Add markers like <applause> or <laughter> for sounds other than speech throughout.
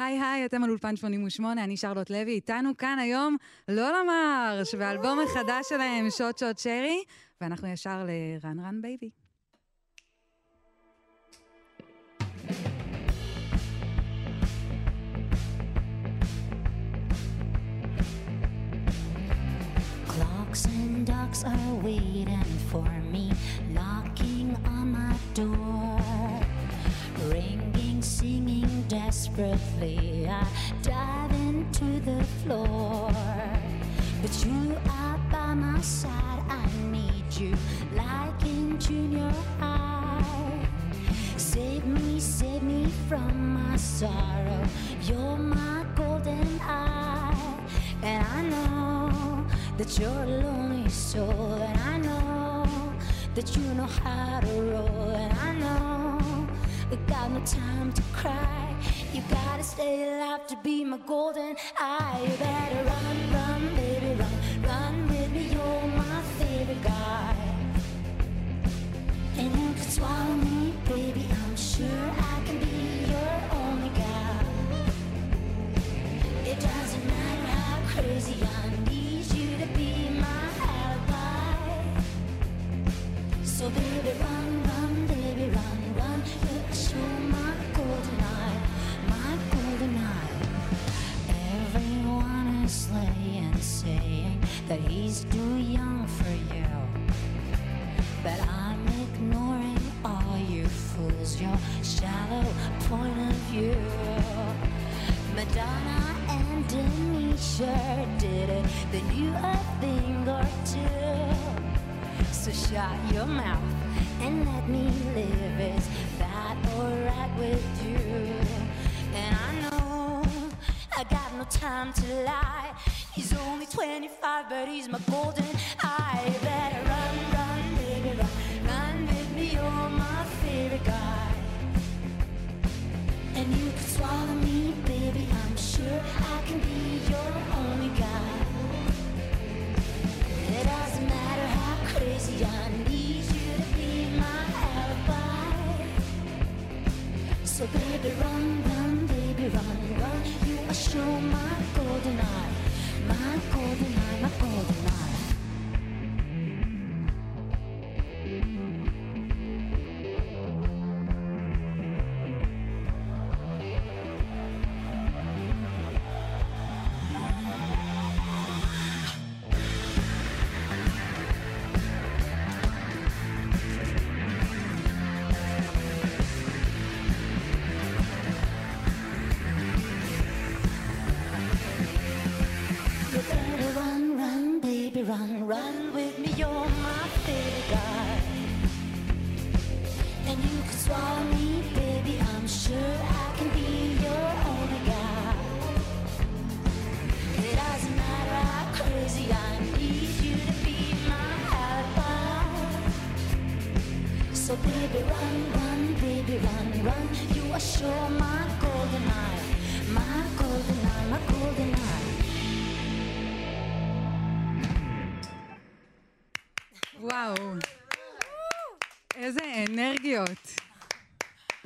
היי היי, אתם על אולפן 88, אני שרלוט לוי, איתנו כאן היום לולה מארש, באלבום החדש שלהם, Shot Shot Cherry, ואנחנו ישר ל Run Run Baby. Clocks and dogs are waiting for me, knocking on my door. Singing desperately, I dive into the floor. But you are by my side, I need you like in junior high. Save me, save me from my sorrow. You're my golden eye, and I know that you're a lonely soul, and I know that you know how to roll, and I know we got no time to cry. You gotta stay alive to be my golden eye. You better run, run, baby, run, run with me. You're my favorite guy. And you can swallow me, baby. I'm sure I can be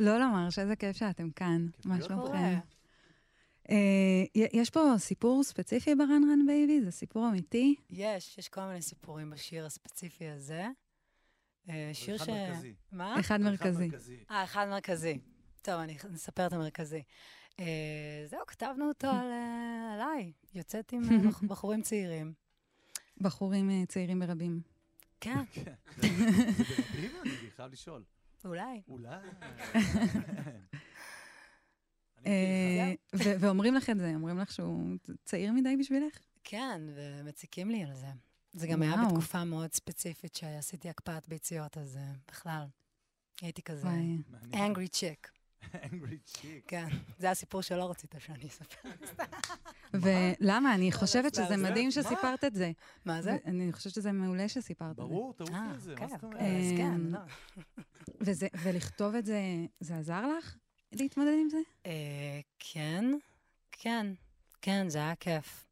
לולה מארש, איזה כיף שאתם כאן. מה שלומכם? אה, יש פה סיפור ספציפי ב Run Run Baby? זה סיפור אמיתי? יש, יש כל מיני סיפורים בשיר הספציפי הזה. אה, שיר ש... אחד מרכזי. מה? אחד מרכזי. אה, אחד מרכזי. טוב, אני אספר את המרכזי. אה, זהו, כתבנו אותו על, עליי. יוצאת עם <laughs> בח- בחורים צעירים. בחורים צעירים ברבים. <laughs> כן, זה ברבים? אני חייב לשאול. אולי. אולי. <laughs> אה, מכיר ו- ואומרים לך את זה, אומרים לך שהוא צעיר מדי בשבילך? כן, ומציקים לי על זה. זה גם היה. בתקופה מאוד ספציפית שעשיתי הקפאת ביציות, אז אה, בכלל, הייתי כזה angry chick. <laughs> Angry chick. כן, זה הסיפור שלא רצית שאני אספר. <laughs> ולמה? אני חושבת סתם, שזה זה- מדהים? שסיפרת את זה. מה זה? אני חושבת שזה מעולה שסיפרת את זה. ברור, אה, על זה, כן, מה זאת אומרת? אז כן, אמ, לא. <laughs> ולכתוב את זה, זה עזר לך להתמודד עם זה? אה, כן, כן, כן, זה היה כיף.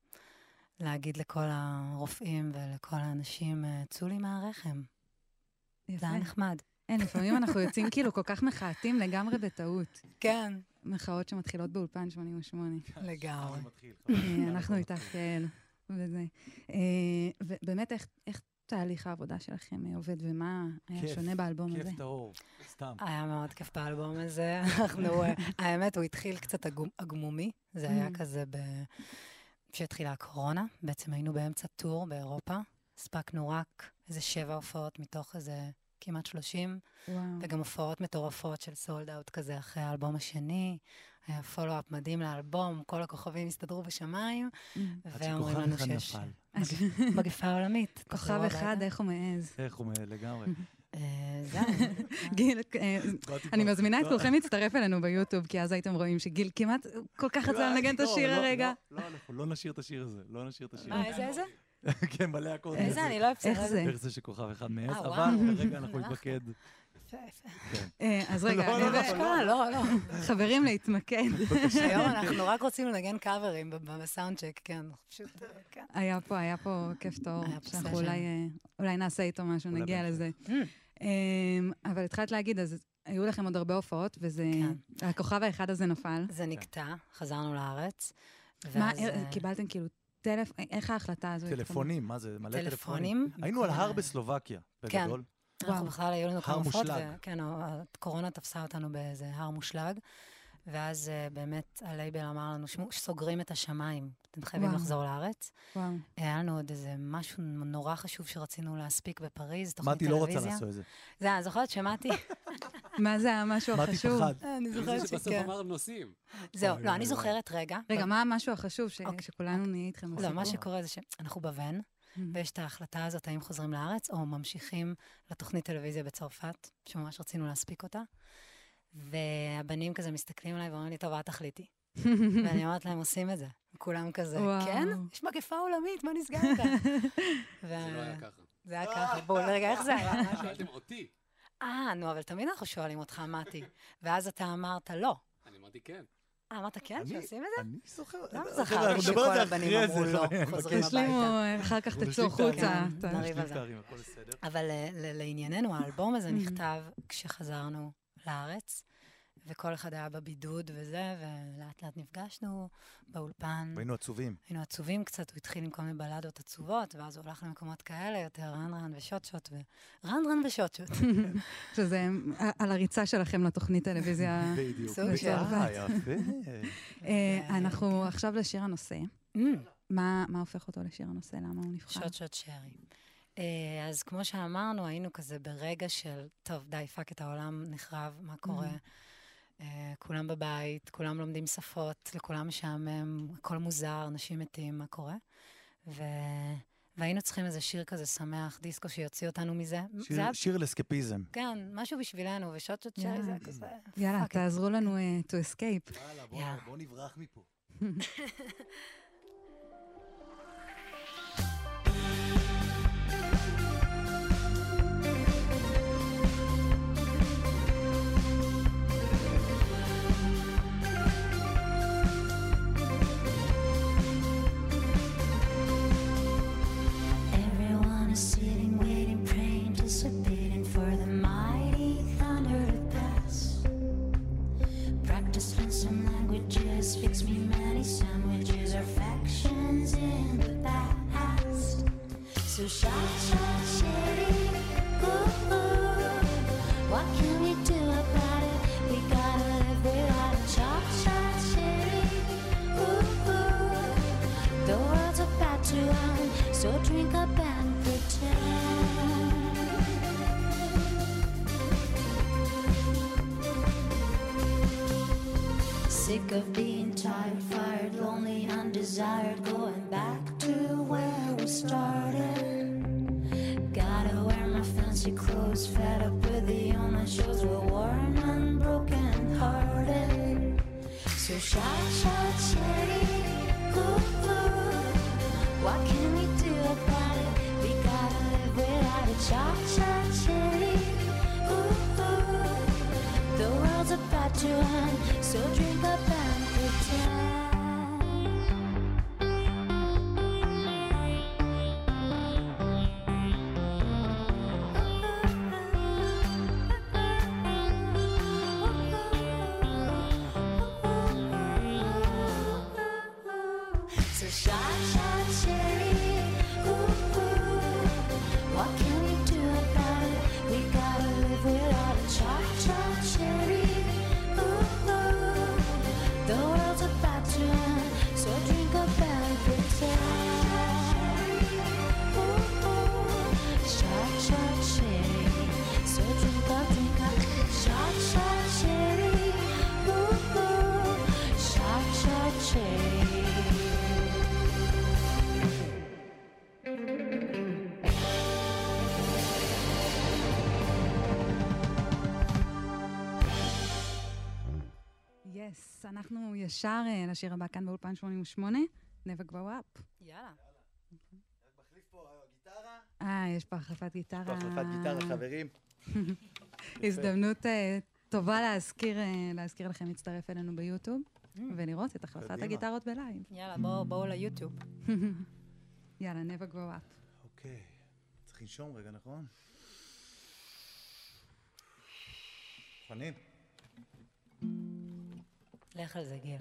להגיד לכל הרופאים ולכל האנשים, אה, צאו לי מהרחם. זה יפה. היה נחמד. אין, לפעמים אנחנו יוצאים כאילו כל כך מחאטים לגמרי בטעות. כן, מחאות שמתחילות באולפן 88. לגמרי. אה, אנחנו איתך, יעל, וזה. אה, ובאמת, איך- איך תהליך העבודה שלכם אה, עובד, ומה היה שונה באלבום הזה? כיף טהור, סתם. היה מאוד כיף באלבום הזה. <laughs> אנחנו, האמת, הוא התחיל קצת עגמומי. זה היה Mm. כזה ב... כשהתחילה הקורונה. בעצם היינו באמצע טור באירופה. הספקנו רק איזה שבע הופעות מתוך איזה כמעט שלושים, וואו. וגם הופעות מטורפות של סולד אאוט כזה אחרי האלבום השני. היה פולו-אפ מדהים לאלבום, כל הכוכבים הסתדרו בשמיים, Mm. עד ואומרים שכוכב לנו אחד שיש נפל. מגפה עולמית. <laughs> כוכב אחד. איך הוא מעז? איך הוא מ- לגמרי. <laughs> אה, זהו. <laughs> גיל, אה, אני מזמינה את לא, כולכם להצטרף אלינו ביוטיוב, כי אז הייתם רואים שגיל כמעט כל כך רצה לא, לנגן את לא, השיר לא, הרגע. לא, אנחנו לא נשאיר את השיר הזה, לא נשאיר את השיר מה, הזה. איזה, איזה? <laughs> כן, מלא אקורדים. איזה, אני לא אוהבת איך זה? איך זה שכוכב אחד מעז, אה, אבל. כרגע אנחנו. נתמקד. יפה. אה, אז רגע, לא, לא, אה, לא, אשכרה, לא, לא. חברים, להתמקד. היום אנחנו רק רוצים לנגן קאברים ב- ב- בסאונדצ'ק, כן. כן. <laughs> היה פה, היה פה כיף פה שאנחנו. אולי, אה, אולי נעשה איתו משהו, נגיע. לזה. אמ, אבל התחלת להגיד, אז היו לכם עוד הרבה הופעות, וזה... כן. הכוכב האחד הזה נפל. זה נקטע, חזרנו לארץ. מה, קיבלתם כאילו טלפ... איך ההחלטה הזו? טלפונים, מה זה? מלא טלפונים. היינו על הר בסלובקיה, כן. בגדול. וואו. אנחנו בכלל, היו לנו הר כמה הופעות, מושלג. וכן, הקורונה תפסה אותנו באיזה הר מושלג, ואז אה, באמת הלייבל אמר לנו, "שמעו, סוגרים את השמיים, אתם חייבים וואו. לחזור לארץ. וואו. היה לנו עוד איזה משהו נורא חשוב שרצינו להספיק בפריז, תוכנית מתי טלוויזיה. לא רוצה לעשות את זה. זה, אני זוכרת שמתי, <laughs> מה זה המשהו מתי החשוב? פחד. אני זה זוכרת שבסוף שכן. אמרנו נוסעים. זהו, לא, אני. זוכרת רגע. רגע, מה המשהו החשוב ש- אוקיי. שכולנו נהיה איתכם לא, בסיפור? מה שקורה זה שאנחנו בוון, ויש את ההחלטה הזאת האם חוזרים לארץ או ממשיכים לתוכנית טלוויזיה בצרפת, שממש רצינו להספיק אותה. והבנים כזה מסתכלים עליי ואומרים לי, טוב, את תחליטי. <laughs> ואני אומרת להם, עושים את זה. כולם כזה, וואו. כן? יש מגפה עולמית, מה נסגר איתה? <laughs> ו- זה לא היה ככה. זה היה ככה. בואו, רגע, איך זה היה? <laughs> שאלתם אותי. אה, נו, אבל תמיד אנחנו שואלים אותך, מתי. ואז אתה אמרת, לא. אני אמרתי כן. אה, אמרת כן, שעושים את זה? אני זוכר. למה זכרתי שכל הבנים אמרו לא, חוזרים הביתה. תשלימו, אה, אחר כך תצאו החוצה. ת- נריב על זה. אבל ל- ל- לענייננו, האלבום הזה נכתב כשחזרנו לארץ, וכל אחד היה בבידוד וזה, ולאט לאט נפגשנו באולפן. והיינו עצובים. היינו עצובים קצת, הוא התחיל עם כל מיני בלדות עצובות, ואז הוא הלך למקומות כאלה, יותר רן רן ושוט שוט, ו Run Run ו Shot Shot. <laughs> שזה על הריצה שלכם לתוכנית טלוויזיה. <laughs> בדיוק. סוג של- אה, יפה. <laughs> אה, אנחנו עכשיו לשיר הנושא. Mm, מה מה הופך אותו לשיר הנושא? למה הוא נבחר? Shot Shot Cherry. אה, אז כמו שאמרנו, היינו כזה ברגע של, טוב, די, fuck את העולם נחרב, מה קורה? אה, כולם בבית, כולם לומדים שפות, לכולם משעמם, הכל מוזר, אנשים מתים, מה קורה? ו... והיינו צריכים איזה שיר כזה שמח, דיסקו שיוציא אותנו מזה. שיר- זה שיר לאסקפיזם. כן, משהו בשבילנו, ושוט שוט שרי זה כזה... יאללה. תעזרו לנו אה, to escape. יאללה, יאללה. בוא נברח מפה. <laughs> <laughs> Practice learn some languages, fix me many sandwiches or factions in the past. So shout, shout, shitty, ooh, ooh. What can we do about it? We gotta live without a chop, shot, shitty, ooh, ooh. The world's about to end, so drink up Sick of being tired, fired, lonely, undesired, going back to where we started. Gotta wear my fancy clothes, fed up with the online shows, we're worn and broken hearted. So shout, shout, shitty, ooh, ooh. What can we do about it? We gotta live without a shout, shout, to end, so drink up and pretend. ישר אה, לשיר הבא כאן באולפן 88, never grow up. יאללה. מחליף פה גיטרה. אה, יש פה החלפת גיטרה. פה החלפת גיטרה, חברים. <laughs> הזדמנות אה, טובה להזכיר, אה, להזכיר לכם להצטרף אלינו ביוטיוב ולראות את החלפת. הגיטרות בלייב. יאללה, בואו בואו ליוטיוב. <laughs> יאללה, never grow up. אוקיי. צריך לנשום רגע, נכון? מוכנים? לך על זה, גיל.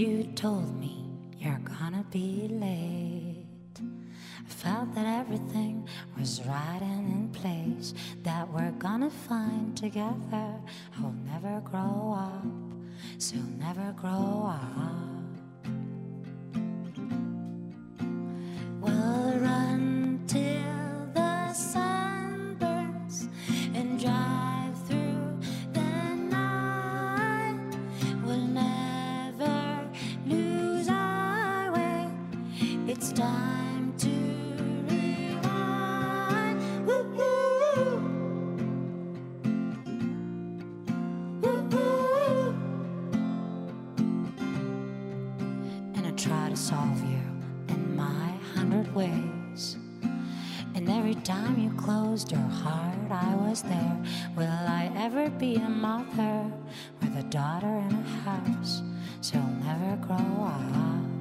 You told me you're gonna be late. I felt that everything was right and in place. That we're gonna find together. I'll never grow up, so he'll never grow up. Be a mother with a daughter and a house? So I'll never grow up.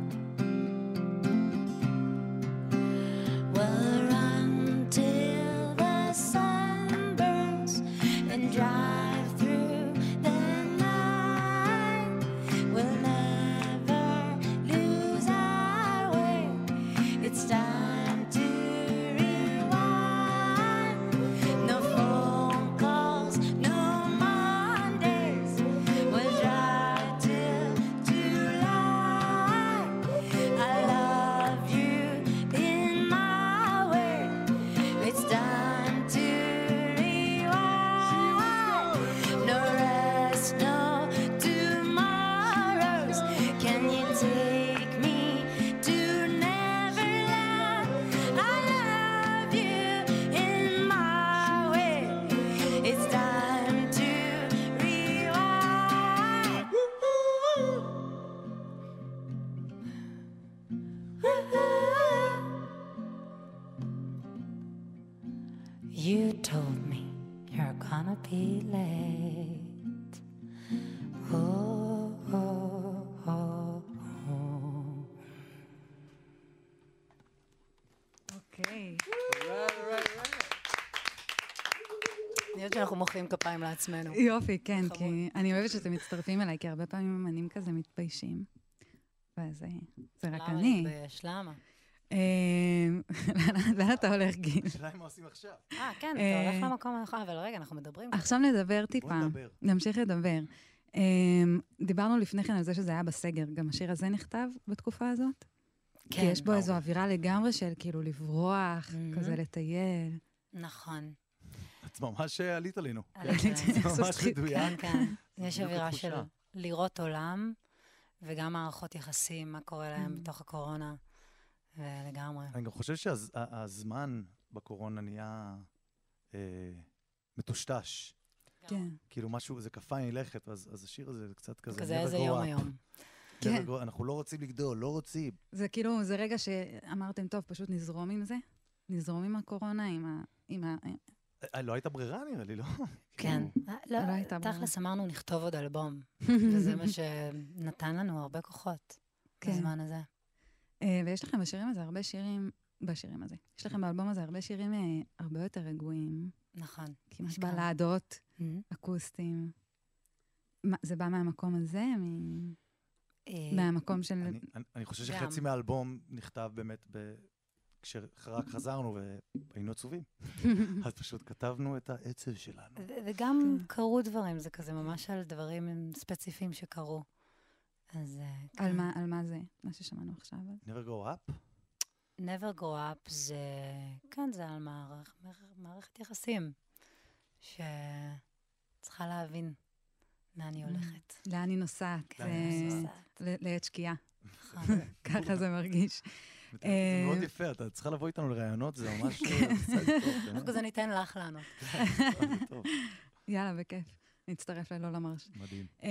שאנחנו מוחאים כפיים לעצמנו. יופי, כן, חמוד. כי אני אוהבת שאתם מצטרפים אליי, כי הרבה פעמים אמנים כזה מתביישים. ואז אה, זה רק למה אני. להתבייש? למה? <laughs> אה, לאן- אתה הולך, גיל? השאלה היא מה עושים עכשיו. אה, כן, אה, אתה הולך למקום הנכון, אבל רגע, אנחנו מדברים. עכשיו נדבר טיפה. נדבר. נמשיך לדבר. אמ, דיברנו לפני כן על זה שזה היה בסגר. גם השיר הזה נכתב בתקופה הזאת? כן, כי יש בו איזו אווירה לגמרי של כאילו לברוח. כזה לטייל. נכון. את ממש אה, עלית עלינו. עליתי זה לעשות ממש שחיקה. מדויק. כן, כן. יש אווירה. של לראות עולם, וגם מערכות יחסים, מה קורה להם Mm. בתוך הקורונה, ולגמרי. אני גם חושב שהזמן בקורונה נהיה אה, מטושטש. כן. כאילו משהו, זה כפיים לכת, אז אז השיר הזה זה קצת כזה. כזה איזה יום. היום. כן. אנחנו לא רוצים לגדול, לא רוצים. זה כאילו, זה רגע שאמרתם, טוב, פשוט נזרום עם זה. נזרום עם הקורונה, עם ה... עם ה... אה, לא הייתה ברירה נראה לי, לא? <laughs> כן. כאילו, לא, לא הייתה ברירה. תכלס אמרנו, נכתוב עוד אלבום, <laughs> וזה מה שנתן לנו הרבה כוחות כן. בזמן הזה. אה, ויש לכם בשירים הזה הרבה שירים, בשירים הזה. יש לכם באלבום הזה הרבה שירים אה, הרבה יותר רגועים. נכון. כמעט. בלדות, מהמם. אקוסטיים. זה בא מהמקום הזה? אה, מהמקום של... אני- חושב. שחצי מהאלבום נכתב באמת ב... כשרק חזרנו והיינו עצובים. <laughs> אז פשוט כתבנו את העצב שלנו. וגם כן. קרו דברים, זה כזה ממש על דברים ספציפיים שקרו. אז... אה, על כן. מה, על מה זה? מה ששמענו עכשיו? never go up? never grow up זה, כן, זה על מערכ, מערכ- מערכת יחסים, שצריכה להבין לאן היא הולכת. לאן היא נוסעת? לאן היא אה, נוסעת. לעת שקיעה. נכון. ככה זה מרגיש. זה אה, מאוד יפה, אתה צריכה לבוא איתנו לראיונות, זה ממש... באמת. דווקא זה ניתן לך לענות. <laughs> טוב. יאללה, בכיף. נצטרף ללא למרש. מדהים. אה,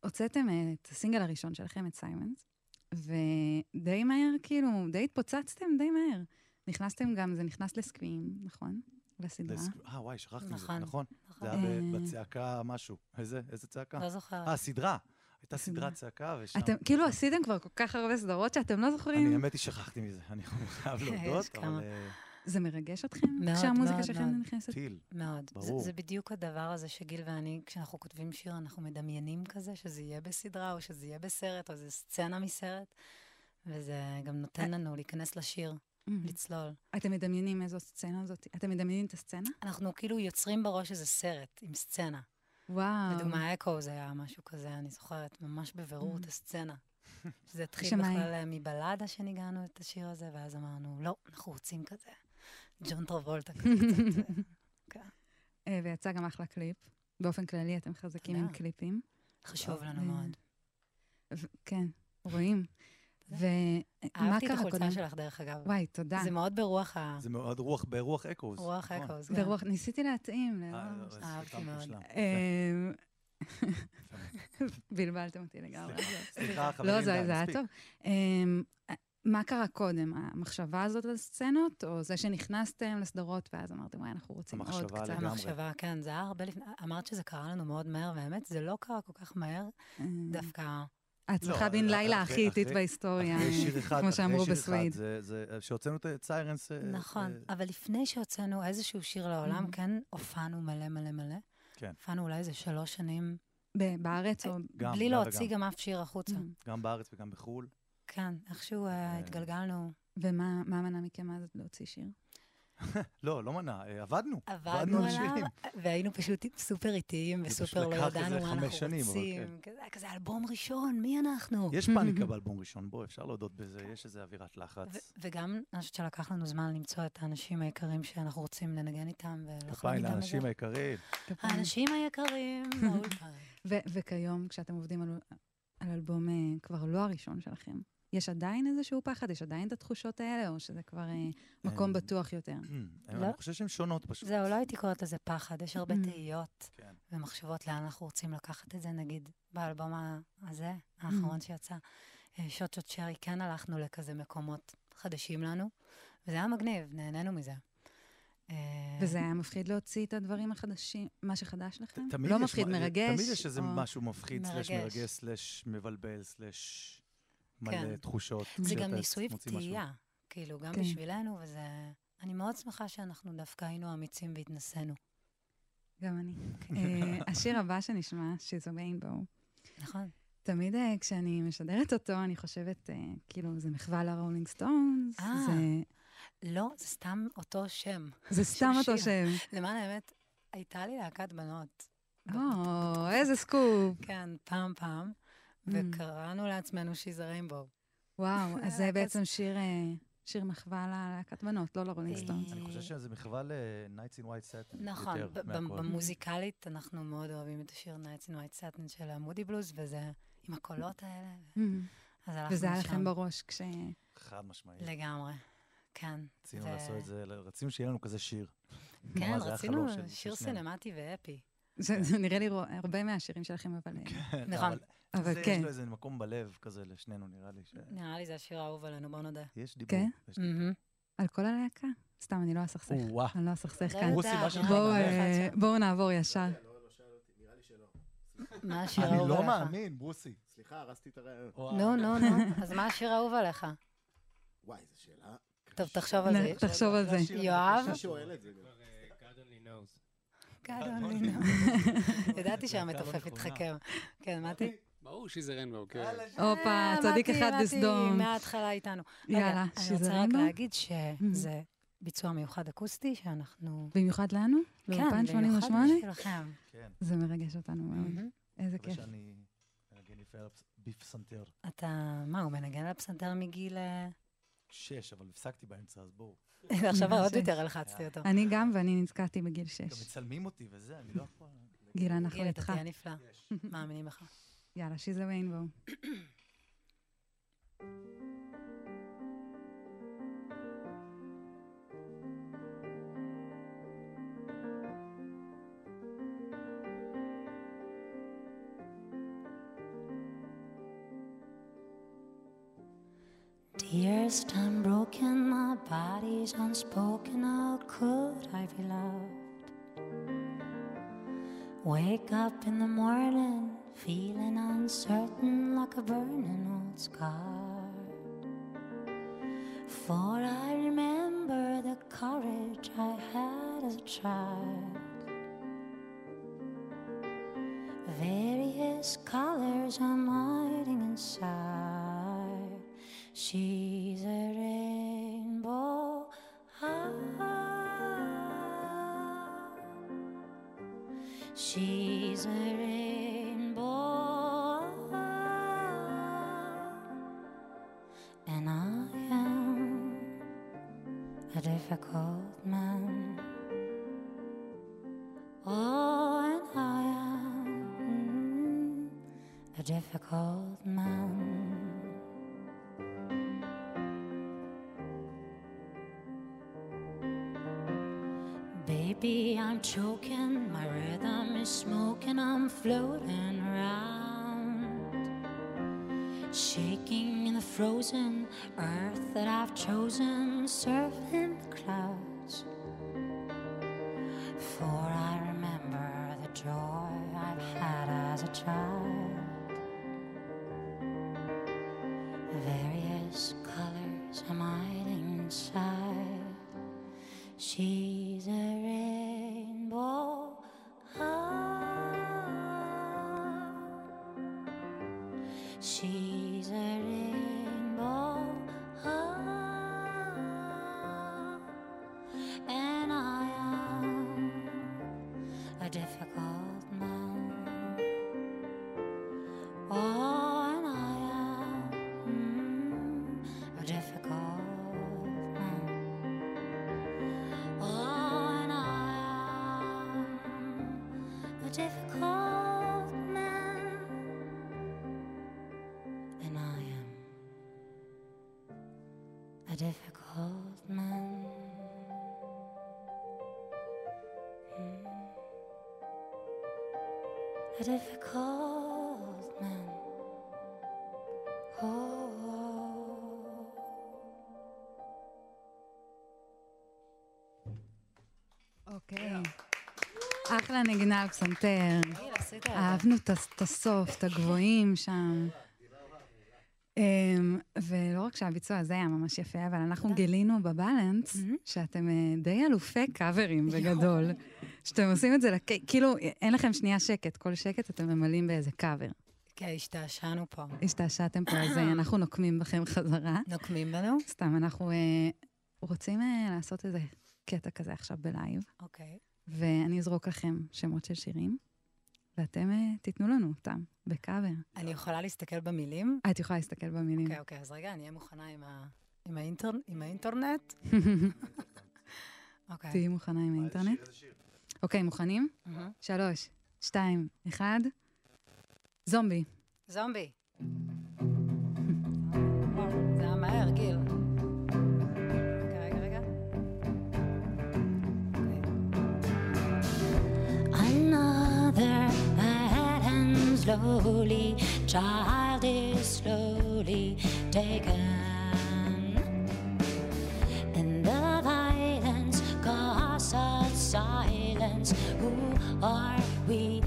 הוצאתם אה, את הסינגל הראשון שלכם, את סיימנס, ודי מהר, כאילו, די התפוצצתם די מהר. נכנסתם גם, זה נכנס לסקווים, נכון? לסדרה. לס- אה, וואי, שכחתי מזה, נכון. נכון. נכון. זה היה. בצעקה משהו. איזה צעקה? לא זוכרת. אה, סדרה. הייתה. סדרת צעקה, ושם... אתם כאילו עשיתם כבר כל כך הרבה סדרות שאתם לא אני זוכרים? האמת היא שכחתי מזה, <laughs> אני חייב להודות. אבל אה, זה מרגש אתכם? מאוד, כשהמוזיקה מאוד, שלכם מאוד. נכנסת? טיל. מאוד. זה, ברור. זה בדיוק הדבר הזה שגיל ואני, כשאנחנו כותבים שיר, אנחנו מדמיינים כזה, שזה יהיה בסדרה, או שזה יהיה בסרט, או זה סצנה מסרט, וזה גם נותן לנו להיכנס לשיר, Mhm. לצלול. אתם מדמיינים איזו סצנה זאת? אתם מדמיינים את הסצנה? אנחנו כאילו יוצרים בראש איזה סרט עם סצנה. וואו. לדוגמה, אקו זה היה משהו כזה, אני זוכרת ממש בבירור. את הסצנה. <laughs> שזה התחיל? בכלל אה, מבלדה שניגענו את השיר הזה, ואז אמרנו, לא, אנחנו רוצים כזה. ג'ון טרבולטה כזה קצת. אה, <laughs> אה, ויצא גם אחלה קליפ. באופן כללי אתם חזקים עם. קליפים. חשוב לנו מאוד. כן, רואים. ומה אהבתי את קרה החולצה קודם? שלך, דרך אגב. וואי, תודה. זה מאוד ברוח ה... זה מאוד רוח, ברוח אקוז. רוח נכון. אקוז. כן. ברוח, ניסיתי להתאים. לא- אה, לא, אהבתי מאוד. <laughs> בלבלתם אותי לגמרי. סליחה, <laughs> חברים, לא, זה היה. טוב. אמ, מה קרה קודם? המחשבה הזאת על סצנות, או זה שנכנסתם לסדרות ואז אמרתם, וואי, אנחנו רוצים עוד המחשבה קצת? לגמרי. המחשבה, כן, זה היה הרבה לפני... אמרת שזה קרה לנו מאוד מהר, והאמת, זה לא קרה כל כך מהר, אמ, דווקא... ההצלחה לא, בן לילה הכי איטית בהיסטוריה, כמו שאמרו בסוויד. כשהוצאנו את סיירנס... אה, נכון, אה, אבל לפני שהוצאנו איזשהו שיר לעולם, Mhm. כן, הופענו מלא מלא מלא. כן. הופענו אולי איזה שלוש שנים, ב- בארץ או... גם, בלי להוציא. גם אף שיר החוצה. אמ, גם בארץ וגם בחו"ל. כן, איכשהו אה, אה, התגלגלנו. ומה מה מנע מכם אז להוציא שיר? <laughs> לא, לא מנע, אה, עבדנו. עבדנו על עליו, שירים. והיינו פשוט סופר איטיים, וסופר לא ידענו מה אנחנו שנים, אבל רוצים. כזה כזה אלבום ראשון, מי אנחנו? יש פאניקה <laughs> באלבום ראשון, בוא, אפשר להודות בזה, יש איזו אווירת לחץ. וגם, אני חושבת שלקח לנו זמן למצוא את האנשים היקרים שאנחנו רוצים לנגן איתם ולחלום כפיים איתם את לאנשים. היקרים. <laughs> האנשים היקרים וכיום, כשאתם עובדים על, על אלבום אה, כבר לא הראשון שלכם, יש עדיין איזשהו פחד? יש עדיין את התחושות האלה, או שזה כבר אה, מקום אין. בטוח יותר? לא. אני חושב שהן שונות פשוט. זהו, לא הייתי קוראת לזה פחד, יש הרבה Mm. תהיות כן. ומחשבות לאן אנחנו רוצים לקחת את זה, נגיד, באלבום הזה, האחרון שיצא, אה, שוט שוט שרי, כן הלכנו לכזה מקומות חדשים לנו, וזה היה מגניב, נהנינו מזה. אה, וזה היה מפחיד להוציא את הדברים החדשים, מה שחדש לכם? לא מפחיד, מרגש? תמיד יש איזה משהו מפחיד, סלש מרגש. מרגש, סלש מבלבל, סלש מלא כן. תחושות. זה שאתה גם ניסוי. וטעייה, כאילו, גם כן. בשבילנו, וזה... אני מאוד שמחה שאנחנו דווקא היינו אמיצים והתנסינו. גם אני. אה, השיר הבא שנשמע, She's a Rainbow, נכון. תמיד אה, כשאני משדרת אותו, אני חושבת, אה, כאילו, זה מחווה לרולינג סטונס, אה. זה, לא, זה סתם אותו שם. זה <laughs> סתם אותו. שם. למען האמת, הייתה לי להקת בנות. או, איזה סקופ. כן, פעם פעם. וקראנו לעצמנו She's a Rainbow. וואו, <laughs> אז זה. בעצם שיר, אה, שיר מחווה ללהקת בנות, לא ל Rolling אה, Stones. אני חושב שזה מחווה ל-Nights in White Satin. נכון. במוזיקלית אנחנו מאוד אוהבים את השיר Nights in White Satin של ה Moody Blues, וזה עם הקולות האלה, Mm. אז הלכנו וזה היה לכם. בראש כש... חד משמעית. לגמרי, כן. רצינו לעשות את זה, רצינו שיהיה לנו כזה שיר. כן, רצינו שיר. סינמטי ואפי. זה נראה לי הרבה מהשירים שלכם, אבל... כן, נכון. אבל זה, כן. יש לו איזה מקום בלב כזה לשנינו, נראה לי. ש- נראה לי זה השיר האהוב עלינו, בוא נודה. יש דיבור. כן? יש דיבור. מהמם. על כל הלהקה? סתם, אני לא אסכסך. או-אה. אני לא אסכסך לא כאן. מה בואו לי אה. בואו נעבור ישר. <laughs> מה השיר אני האהוב לא עליך? מאמין, ברוסי. סליחה, הרסתי את הרעיון. נו, נו, נו, אז מה השיר האהוב עליך? וואי, זו שאלה טוב. תחשוב על זה. תחשוב על זה. יואב? knows. God only knows. ידעתי שהמתופף יתחכם. כן, מתי? ברור שזה רנבו, כן. הופה, צדיק אחד בסדום. מההתחלה איתנו. יאללה, רגע, אני שזה רוצה רק רנבו? להגיד שזה ביצוע מיוחד אקוסטי, שאנחנו... במיוחד לנו? כן, במיוחד 88? בשבילכם. כן. זה מרגש אותנו מאוד. איזה כיף. שאני מנגן בפסנתר. אתה, מה, הוא מנגן על הפסנתר מגיל... אה, שש, אבל הפסקתי באמצע, אז בואו. <laughs> עכשיו עוד שש. יותר הלחצתי אותו. אני גם, ואני נתקעתי בגיל גם 6. מצלמים אותי וזה, אני לא יכול... גילה, אנחנו גיל, אתה איתך. תהיה נפלא. <laughs> מאמינים בך. יאללה, שיזה ריינבואו. <clears throat> Tears unbroken, my body's unspoken. How could I be loved? Wake up in the morning, feeling uncertain like a burning old scar. For I remember the courage I had as a child. Various colors I'm hiding inside. She's a rainbow. She's a rainbow. Difficult man. Oh, and I am a difficult man. Baby, I'm choking, my rhythm is smoking, I'm floating around. Shaking in the frozen earth that I've chosen, Oh. אוקיי. אחלה נגינה על פסנתר. אהבנו את הס- את הסוף, את הגבוהים שם. אמ, ולא רק שהביצוע הזה היה ממש יפה, אבל אנחנו. גילינו בבלנס מהמם. שאתם אה, די אלופי קאברים בגדול. שאתם עושים את זה, לק- כאילו, אין לכם שנייה שקט, כל שקט אתם ממלאים באיזה קאבר. כן, השתעשענו פה. השתעשעתם פה, אז אה, <clears throat> אנחנו נוקמים בכם חזרה. נוקמים בנו? סתם, אנחנו אה, רוצים אה, לעשות איזה קטע כזה עכשיו בלייב, אוקיי. ואני אזרוק לכם שמות של שירים, ואתם אה, תיתנו לנו אותם בקאבר. אני יכולה להסתכל במילים? את יכולה להסתכל במילים. אוקיי, אוקיי, אז רגע, אני אהיה מוכנה עם ה- עם האינטר- עם האינטרנט. <laughs> אוקיי. תהיי מוכנה עם האינטרנט? אוקיי, מוכנים? שלוש, שתיים, אחד. זומבי. זומבי. זה היה מהר, גיל. רגע. אוקיי. Another head and slowly, child is slowly taken. Who are we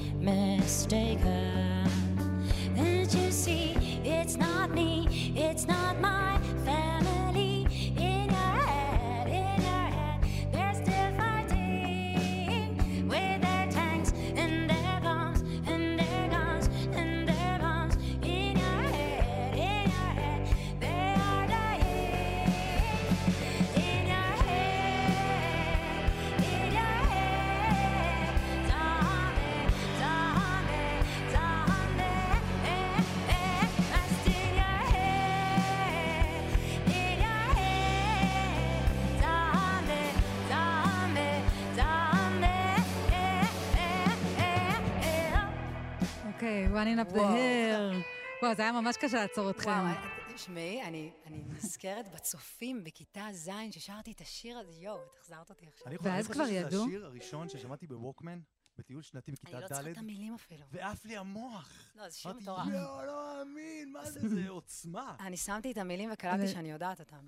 running up the וואו. hill. וואו, זה היה ממש קשה לעצור אתכם. וואו, אה, תשמעי, אני אני נזכרת בצופים בכיתה ז' ששרתי את השיר הזה, יואו, את החזרת אותי עכשיו. אני חושב- ואז אני כבר חושב שזה ידעו? השיר הראשון ששמעתי בווקמן, בטיול שנתי אני בכיתה לא צריכה ד', את המילים אפילו. ועף לי המוח. לא, זה שיר אמרתי, מטורף. יואו, לא מאמין, מה זה, זה עוצמה. אני שמתי את המילים וקלטתי שאני יודעת אותם.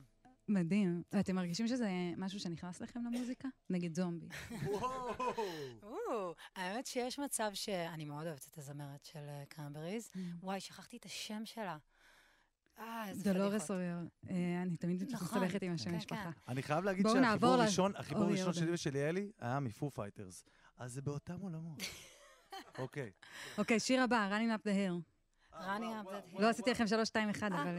מדהים. ואתם מרגישים שזה משהו שנכנס לכם למוזיקה? נגיד זומבי. וואו. האמת שיש מצב שאני מאוד אוהבת את הזמרת של אה, Cranberries. וואי, שכחתי את השם שלה. אה, איזה דולורס פדיחות. אוריור. אה, אני תמיד נכון. מסתבכת עם השם כן, משפחה. אני חייב להגיד שהחיבור הראשון, החיבור הראשון. שלי ושל יעלי היה מ Foo Fighters. אז זה באותם עולמות. <laughs> אוקיי. אוקיי, שיר הבא, running up the hill. Running Up That. לא עשיתי לכם 3, 2, 1, אה, אבל...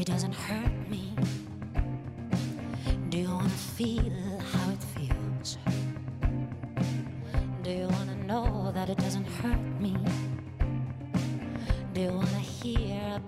It doesn't hurt me. Do you wanna feel how it feels? Do you wanna know that it doesn't hurt me? Do you wanna hear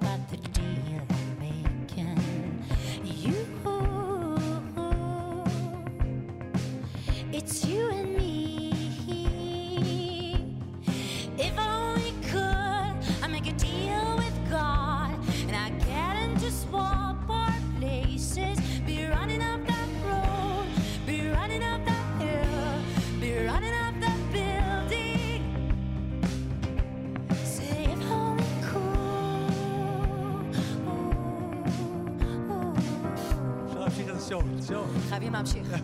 להמשיך איזה שואו, שואו. חייבים להמשיך. It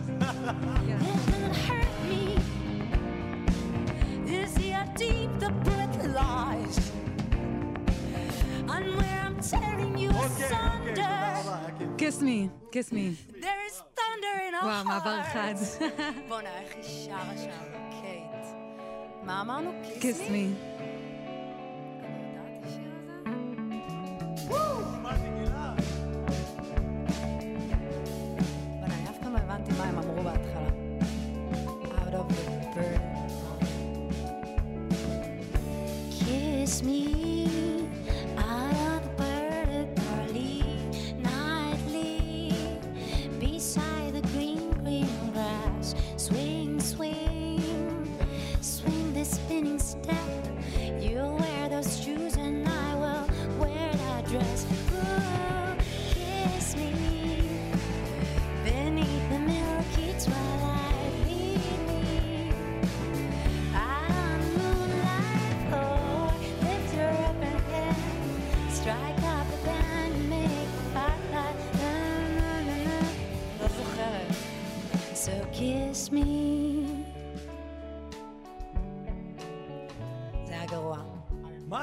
doesn't hurt me. You see how deep the breath lies. And where I'm tearing you אוקיי, אוקיי, תודה asunder. רבה, היה כיף. kiss me, kiss me. There is thunder in our וואו, מעבר hearts. חד. בואנה, איך היא שרה שם, קייט. מה אמרנו? kiss me. אני יודעת את השיר הזה? מה זה גילה?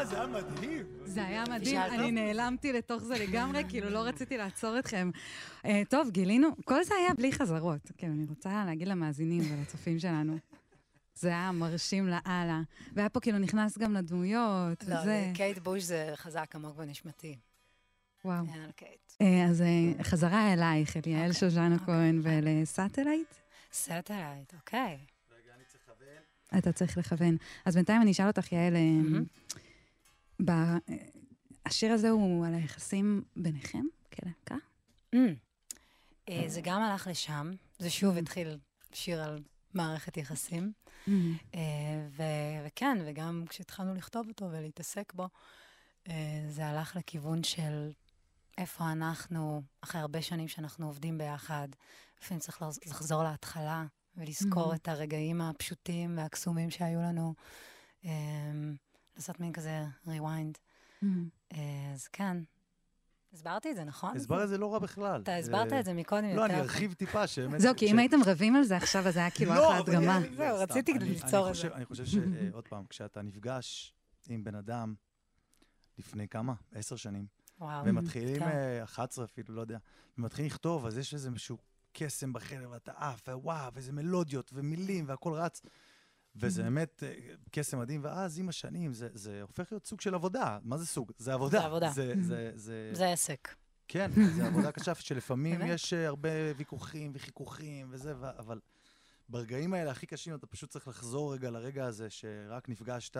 זה היה מדהים. זה היה מדהים? אני נעלמתי לתוך זה לגמרי, כאילו לא רציתי לעצור אתכם. אה, טוב, גילינו, כל זה היה בלי חזרות. כן, אני רוצה להגיד למאזינים ולצופים שלנו. זה היה מרשים לאללה. והיה פה כאילו נכנס גם לדמויות, לא, וזה. זה- קייט בוש זה חזק עמוק בנשמתי. וואו. אין על קייט. אה, אז אה, חזרה אלייך, אל יעל אוקיי, שושנה אוקיי. כהן ול Satellite. Satellite, אוקיי. רגע, אני צריך לכוון. אתה צריך לכוון. אז בינתיים אני אשאל אותך, יעל, מהמם. ב- השיר הזה הוא על היחסים ביניכם כלהקה? Mm. אה, זה גם הלך לשם, זה שוב התחיל שיר על מערכת יחסים. אה, ו- וכן, וגם כשהתחלנו לכתוב אותו ולהתעסק בו, אה, זה הלך לכיוון של איפה אנחנו, אחרי הרבה שנים שאנחנו עובדים ביחד, לפעמים צריך לחז- לחזור להתחלה ולזכור Mhm. את הרגעים הפשוטים והקסומים שהיו לנו, לעשות מין כזה rewind. אה, אז כן, הסברתי את זה, נכון? הסבר את זה לא רע בכלל. אתה הסברת את זה מקודם יותר. לא, אני ארחיב טיפה, שבאמת... זהו, כי אם הייתם רבים על זה עכשיו, אז זה היה כאילו לא, אחלה הדגמה. אני- זהו, רציתי אני- ליצור את זה. חושב- אני חושב שעוד <laughs> פעם, כשאתה נפגש עם בן אדם לפני כמה? עשר שנים, וואו. ומתחילים, כן. אה, 11 אפילו, לא יודע, ומתחילים לכתוב, אז יש איזה משהו קסם בחדר, ואתה עף, ווואו, ואיזה מלודיות ומילים, והכל רץ. וזה באמת אה, קסם מדהים, ואז עם השנים זה, זה הופך להיות סוג של עבודה. מה זה סוג? זה עבודה. זה עבודה. זה, זה, זה, זה עסק. כן, זה עבודה קשה, שלפעמים באמת? יש אה, הרבה ויכוחים וחיכוכים וזה, ו- אבל ברגעים האלה הכי קשים אתה פשוט צריך לחזור רגע לרגע הזה שרק נפגשת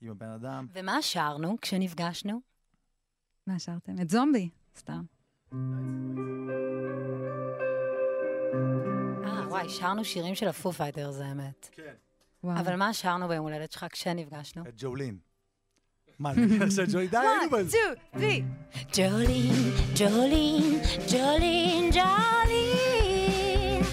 עם הבן אדם. ומה שרנו כשנפגשנו? מה שרתם? את Zombie, סתם. אה, וואי, שרנו שירים של ה Foo Fighters, האמת. כן. וואו. אבל מה שרנו ביום הולדת שלך כשנפגשנו? את Jolene. מה, נגיד עכשיו Jolene? די, היינו בזה. two, three. Jolene, Jolene, Jolene, Jolene.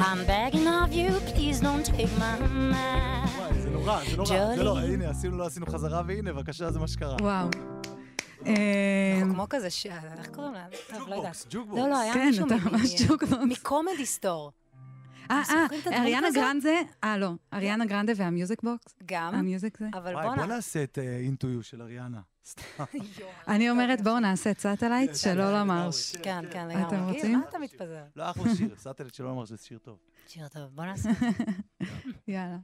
I'm begging of you, please don't take my man. וואי, זה נורא, זה נורא. זה לא, Jolene. הנה, עשינו, לא עשינו חזרה, והנה, בבקשה, זה מה שקרה. וואו. אה, אנחנו כמו כזה, ש- איך קוראים לה? טוב, לא. jukebox, jukebox. לא, לא, היה כן, מישהו jukebox. מ Comedy Store. אה, אה, אריאנה? גרנדה, אה, לא, אריאנה גרנדה וה Music Box? גם, ה Music זה? אבל בוא. נעשה את Into You של אריאנה. <laughs> אני אומרת, בואו נעשה את Satellite כן, של לולה כן, מארש. כן, כן, אתם לגמרי. גיל, רוצים? מה אתה מתפזר? לא, אחלה שיר, <laughs> סאטלית שלא אמר שזה שיר טוב. שיר טוב, בוא נעשה. <laughs> יאללה.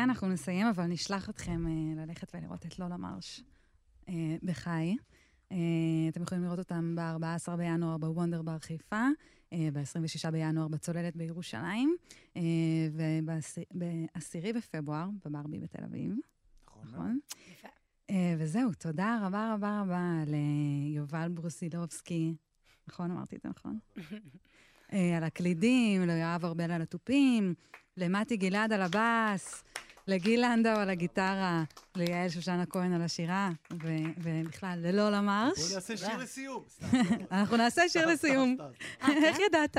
זה אנחנו נסיים, אבל נשלח אתכם אה, ללכת ולראות את לולה מרש אה, בחי. אה, אתם יכולים לראות אותם ב-14 בינואר בוונדר בר חיפה, אה, ב-26 בינואר בצוללת בירושלים, אה, וב-10 בפברואר בברבי בתל אביב, נכון. נכון? יפה. אה, וזהו, תודה רבה רבה רבה ליובל ברוסילובסקי, נכון? אמרתי את זה נכון? <laughs> אה, על הקלידים, ליואב ארבל על התופים, למתי גלעד על הבאס, לגיל לנדאו על הגיטרה, ליעל שושנה כהן על השירה, ובכלל, ללולה בואו מרש. נעשה שיר לסיום. <laughs> אנחנו נעשה שיר לסיום. סתם, סתם. איך ידעת?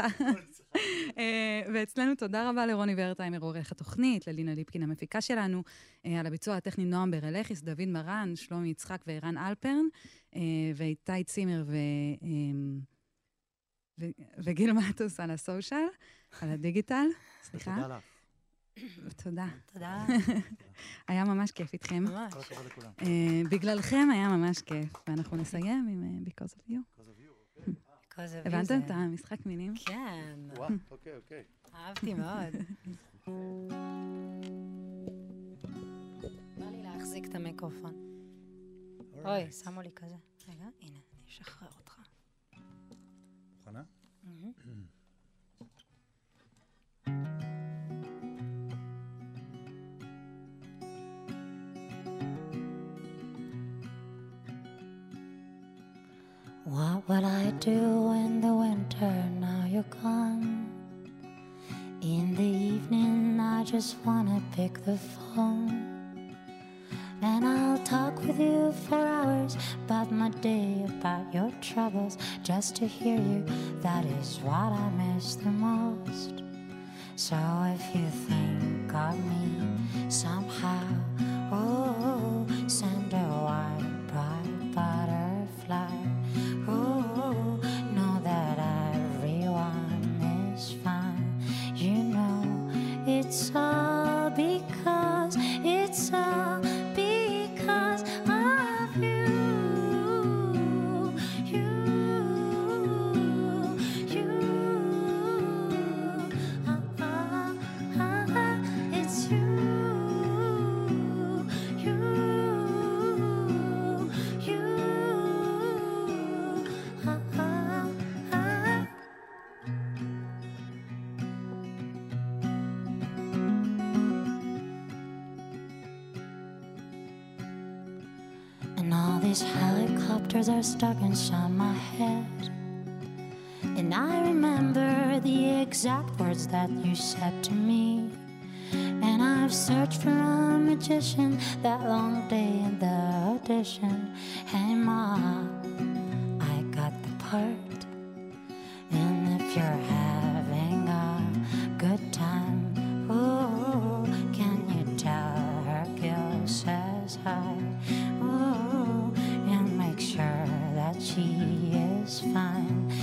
אה, ואצלנו תודה רבה לרוני ורטהיימר, עורך התוכנית, ללינה ליפקין המפיקה שלנו, אה, על הביצוע הטכני נועם ברלכיס, דוד מרן, שלומי יצחק וערן אלפרן, אה, ואיתי צימר. אה, ו- וגיל מטוס על הסושיאל, על הדיגיטל. סליחה. תודה לך. תודה. תודה, <laughs> היה ממש כיף איתכם. ממש. כל הכבוד לכולם. אה, בגללכם היה ממש כיף, ואנחנו נסיים עם אה, Because of You. Because of you, אוקיי. Because of you הבנתם את המשחק מילים? כן, וואו, אוקיי, אוקיי. אהבתי מאוד. <laughs> בא לי להחזיק את המיקרופון. אוי. שמו לי כזה. רגע, הנה, אני אשחרר אותך. מוכנה? What would I do in the winter now you're gone? In the evening, I just wanna pick the phone. And I'll talk with you for hours about my day, about your troubles, just to hear you. That is what I miss the most. So if you think of me somehow, helicopters are stuck inside my head. And I remember the exact words that you said to me. And I've searched for a magician that long day in the audition. Hey, Ma, I got the part. And if you're having a good time, oh, can you tell her Gil says hi? She is fine.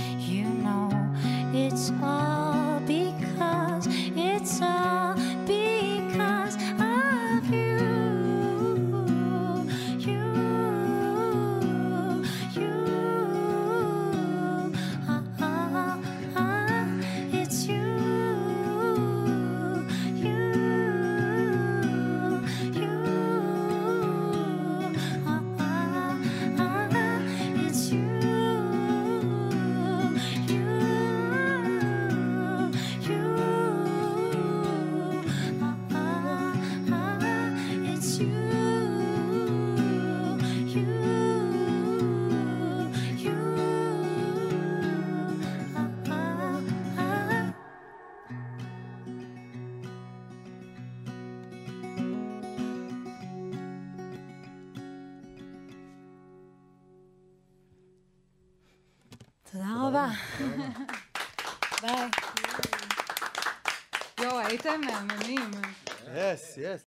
mesmo, é. Yes, yes. Né? É, é, é.